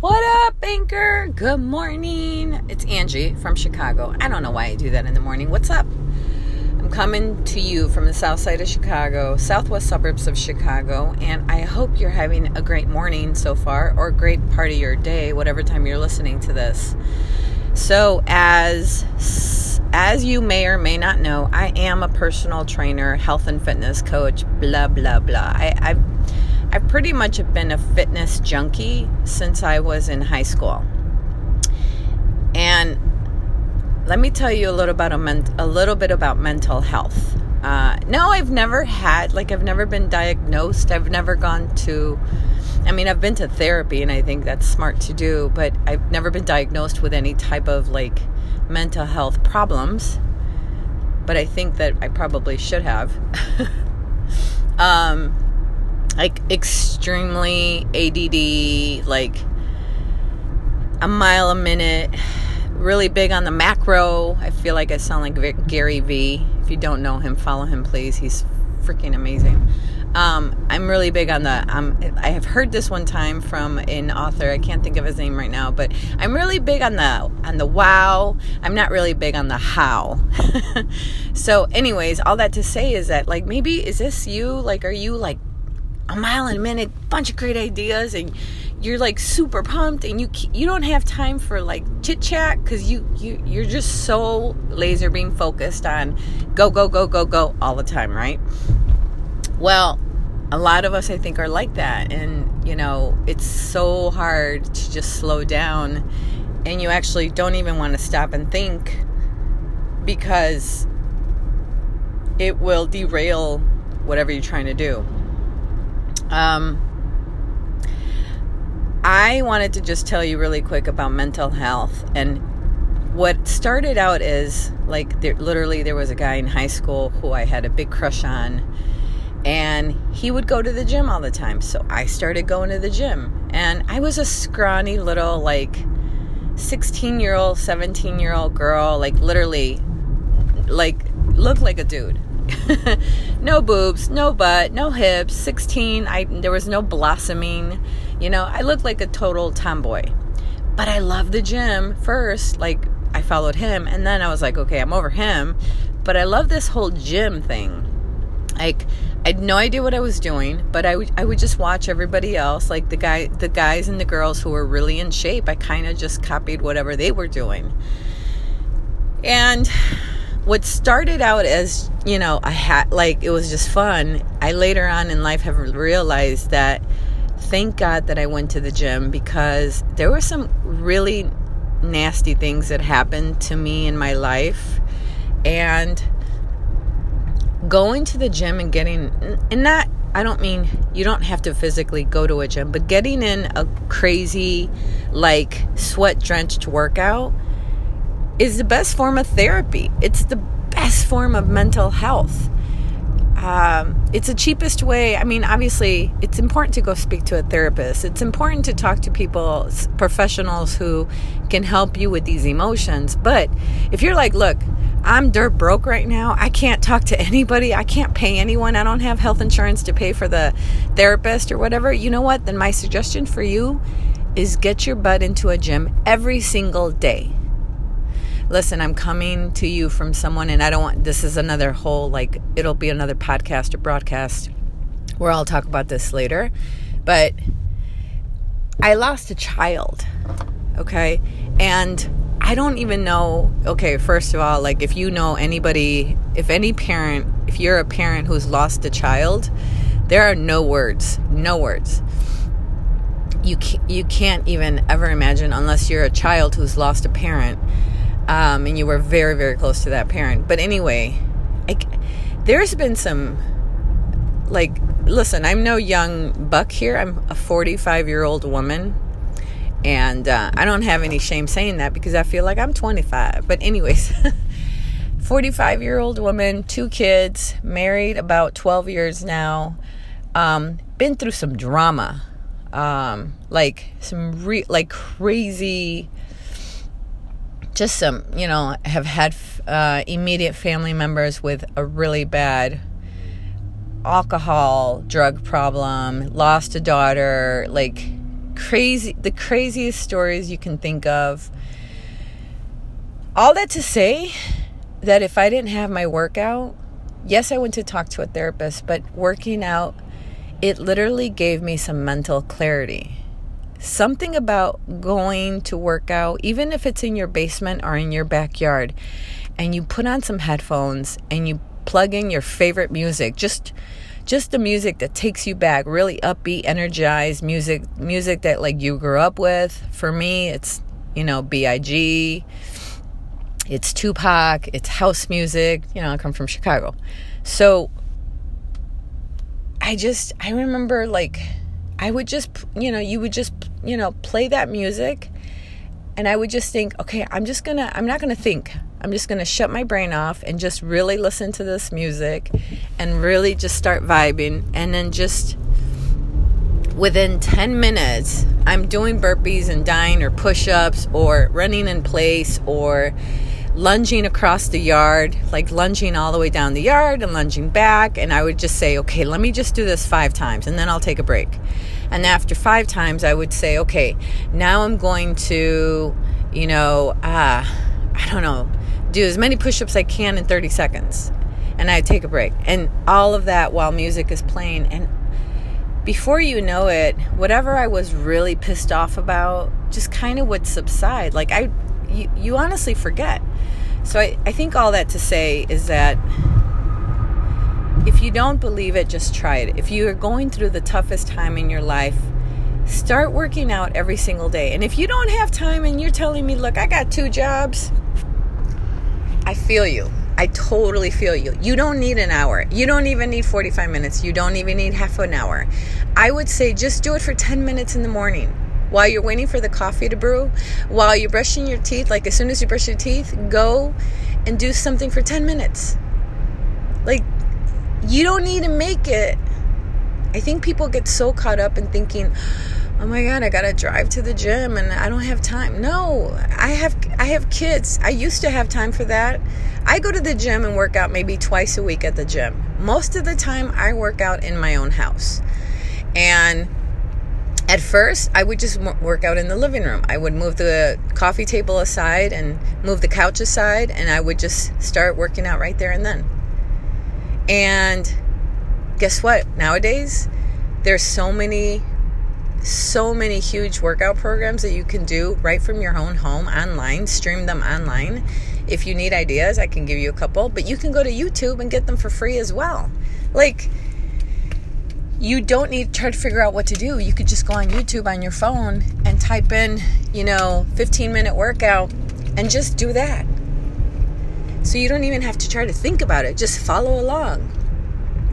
What up, Anchor? Good morning. It's Angie from Chicago. I don't know why I do that in the morning. What's up? I'm coming to you from the south side of Chicago, southwest suburbs of Chicago, and I hope you're having a great morning so far or a great part of your day, whatever time you're listening to this. So, as as you may or may not know, I am a personal trainer, health and fitness coach, blah blah blah. I, I've I've pretty much have been a fitness junkie since I was in high school. And let me tell you a little about a, men- a little bit about mental health. Uh, no, I've never had like I've never been diagnosed. I've never gone to. I mean, I've been to therapy, and I think that's smart to do. But I've never been diagnosed with any type of like mental health problems. But I think that I probably should have. um, like extremely ADD, like a mile a minute, really big on the macro. I feel like I sound like Gary Vee. If you don't know him, follow him, please. He's freaking amazing. Um, I'm really big on the. Um, I have heard this one time from an author. I can't think of his name right now, but I'm really big on the on the wow. I'm not really big on the how. so, anyways, all that to say is that like maybe is this you? Like, are you like a mile in a minute, bunch of great ideas, and you're like super pumped, and you you don't have time for like chit chat because you you you're just so laser beam focused on go go go go go all the time, right? Well, a lot of us I think are like that, and you know it's so hard to just slow down, and you actually don't even want to stop and think because it will derail whatever you're trying to do. Um, I wanted to just tell you really quick about mental health. And what started out is like there, literally there was a guy in high school who I had a big crush on. And he would go to the gym all the time. So I started going to the gym. And I was a scrawny little like 16 year old 17 year old girl like literally like looked like a dude no boobs, no butt, no hips, 16. I there was no blossoming. You know, I looked like a total tomboy. But I loved the gym first, like I followed him and then I was like, okay, I'm over him, but I love this whole gym thing. Like I had no idea what I was doing, but I would I would just watch everybody else, like the guy the guys and the girls who were really in shape. I kind of just copied whatever they were doing. And what started out as you know a hat like it was just fun i later on in life have realized that thank god that i went to the gym because there were some really nasty things that happened to me in my life. And going to the gym and getting and not I don't mean you don't have to physically go to a gym, but getting in a crazy, like sweat drenched workout is the best form of therapy. It's the best form of mental health. Um, it's the cheapest way. I mean, obviously, it's important to go speak to a therapist. It's important to talk to people, professionals who can help you with these emotions. But if you're like, look, I'm dirt broke right now. I can't talk to anybody. I can't pay anyone. I don't have health insurance to pay for the therapist or whatever. You know what? Then my suggestion for you is get your butt into a gym every single day listen, I'm coming to you from someone, and I don't want this is another whole like it'll be another podcast or broadcast where I'll talk about this later. But I lost a child, okay? And I don't even know, okay, first of all, like if you know anybody, if any parent, if you're a parent who's lost a child, there are no words, no words. You can't, you can't even ever imagine unless you're a child who's lost a parent um, and you were very, very close to that parent. But anyway, I, there's been some, like, listen, I'm no young buck here. I'm a 45 year old woman. And uh, I don't have any shame saying that because I feel like I'm 25. But, anyways, 45 year old woman, two kids, married about 12 years now, um, been through some drama. Um, like some re- like crazy just some, you know, have had uh, immediate family members with a really bad alcohol drug problem, lost a daughter, like crazy the craziest stories you can think of. All that to say that if I didn't have my workout, yes, I went to talk to a therapist, but working out it literally gave me some mental clarity. Something about going to work out, even if it's in your basement or in your backyard, and you put on some headphones and you plug in your favorite music, just just the music that takes you back, really upbeat, energized music, music that like you grew up with. For me, it's you know B.I.G. It's Tupac. It's house music. You know, I come from Chicago, so I just I remember like I would just you know you would just you know play that music and I would just think okay I'm just going to I'm not going to think. I'm just going to shut my brain off and just really listen to this music and really just start vibing. And then just within 10 minutes I'm doing burpees and dying or push-ups or running in place or lunging across the yard, like lunging all the way down the yard and lunging back. And I would just say, okay, let me just do this five times and then I'll take a break. And after five times, I would say, okay, now I'm going to, you know, uh, I don't know, do as many push ups I can in 30 seconds. And I take a break. And all of that while music is playing. And before you know it, whatever I was really pissed off about just kind of would subside. Like I you, you honestly forget. So I, I think all that to say is that if you don't believe it, just try it. If you are going through the toughest time in your life, start working out every single day. And if you don't have time and you're telling me, look, I got two jobs, I feel you. I totally feel you. You don't need an hour. You don't even need 45 minutes. You don't even need half an hour. I would say just do it for 10 minutes in the morning while you're waiting for the coffee to brew, while you're brushing your teeth, like as soon as you brush your teeth, go and do something for 10 minutes. Like, you don't need to make it. I think people get so caught up in thinking, oh my god i gotta drive to the gym and i don't have time. No i have i have kids. I used to have time for that. I go to the gym and work out maybe twice a week at the gym. Most of the time i work out in my own house. And at first, I would just work out in the living room. I would move the coffee table aside and move the couch aside, and I would just start working out right there and then. And guess what? Nowadays, there's so many, so many huge workout programs that you can do right from your own home online, stream them online. If you need ideas, I can give you a couple, but you can go to YouTube and get them for free as well. Like, you don't need to try to figure out what to do. You could just go on YouTube on your phone and type in, you know, 15 minute workout and just do that. So you don't even have to try to think about it, just follow along.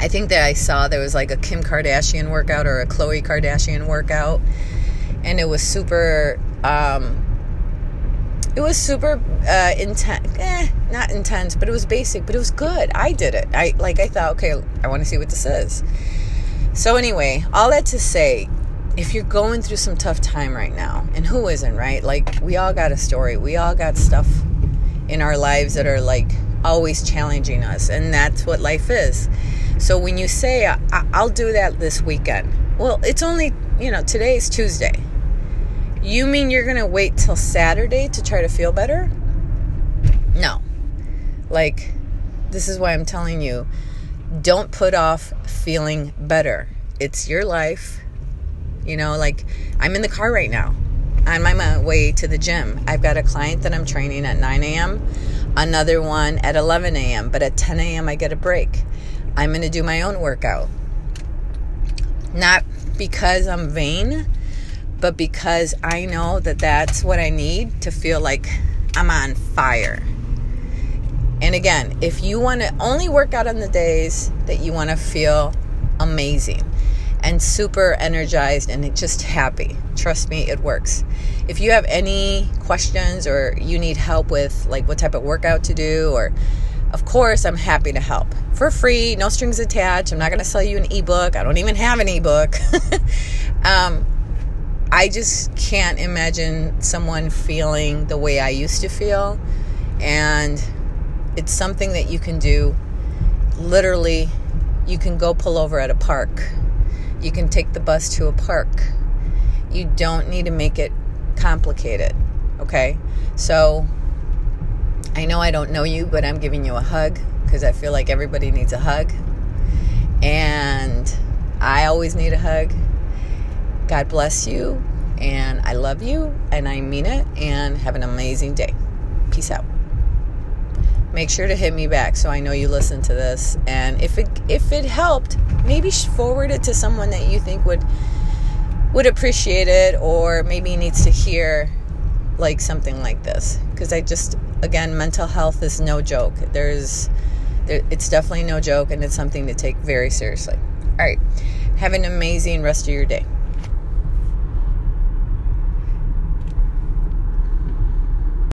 I think that I saw there was like a Kim Kardashian workout or a Khloe Kardashian workout, and it was super. Um, it was super uh, intense, eh, not intense, but it was basic, but it was good. I did it. I like. I thought, okay, I want to see what this is. So, anyway, all that to say, if you're going through some tough time right now, and who isn't, right? Like, we all got a story, we all got stuff in our lives that are like always challenging us, and that's what life is. So, when you say, I- will do that this weekend, well, it's only, you know, today's Tuesday. You mean you're going to wait till Saturday to try to feel better? No. Like, this is why I'm telling you don't put off feeling better. It's your life. You know, like I'm in the car right now I'm on my way to the gym. I've got a client that I'm training at 9 a.m., another one at 11 a.m., but at 10 a.m., I get a break. I'm going to do my own workout. Not because I'm vain, but because I know that that's what I need to feel like I'm on fire. And again, if you want to only work out on the days that you want to feel amazing and super energized and just happy, trust me, it works. If you have any questions or you need help with like what type of workout to do or of course, I'm happy to help for free, no strings attached. I'm not going to sell you an ebook. I don't even have an ebook. um, I just can't imagine someone feeling the way I used to feel. And it's something that you can do literally you can go pull over at a park you can take the bus to a park You don't need to make it complicated. Okay? So I know I don't know you, but I'm giving you a hug because I feel like everybody needs a hug. And I always need a hug. God bless you. And I love you. And I mean it. And have an amazing day. Peace out. Make sure to hit me back so I know you listen to this. And if it if it helped, maybe forward it to someone that you think would would appreciate it or maybe needs to hear like something like this because I just again mental health is no joke. There's there, it's definitely no joke and it's something to take very seriously. All right. Have an amazing rest of your day.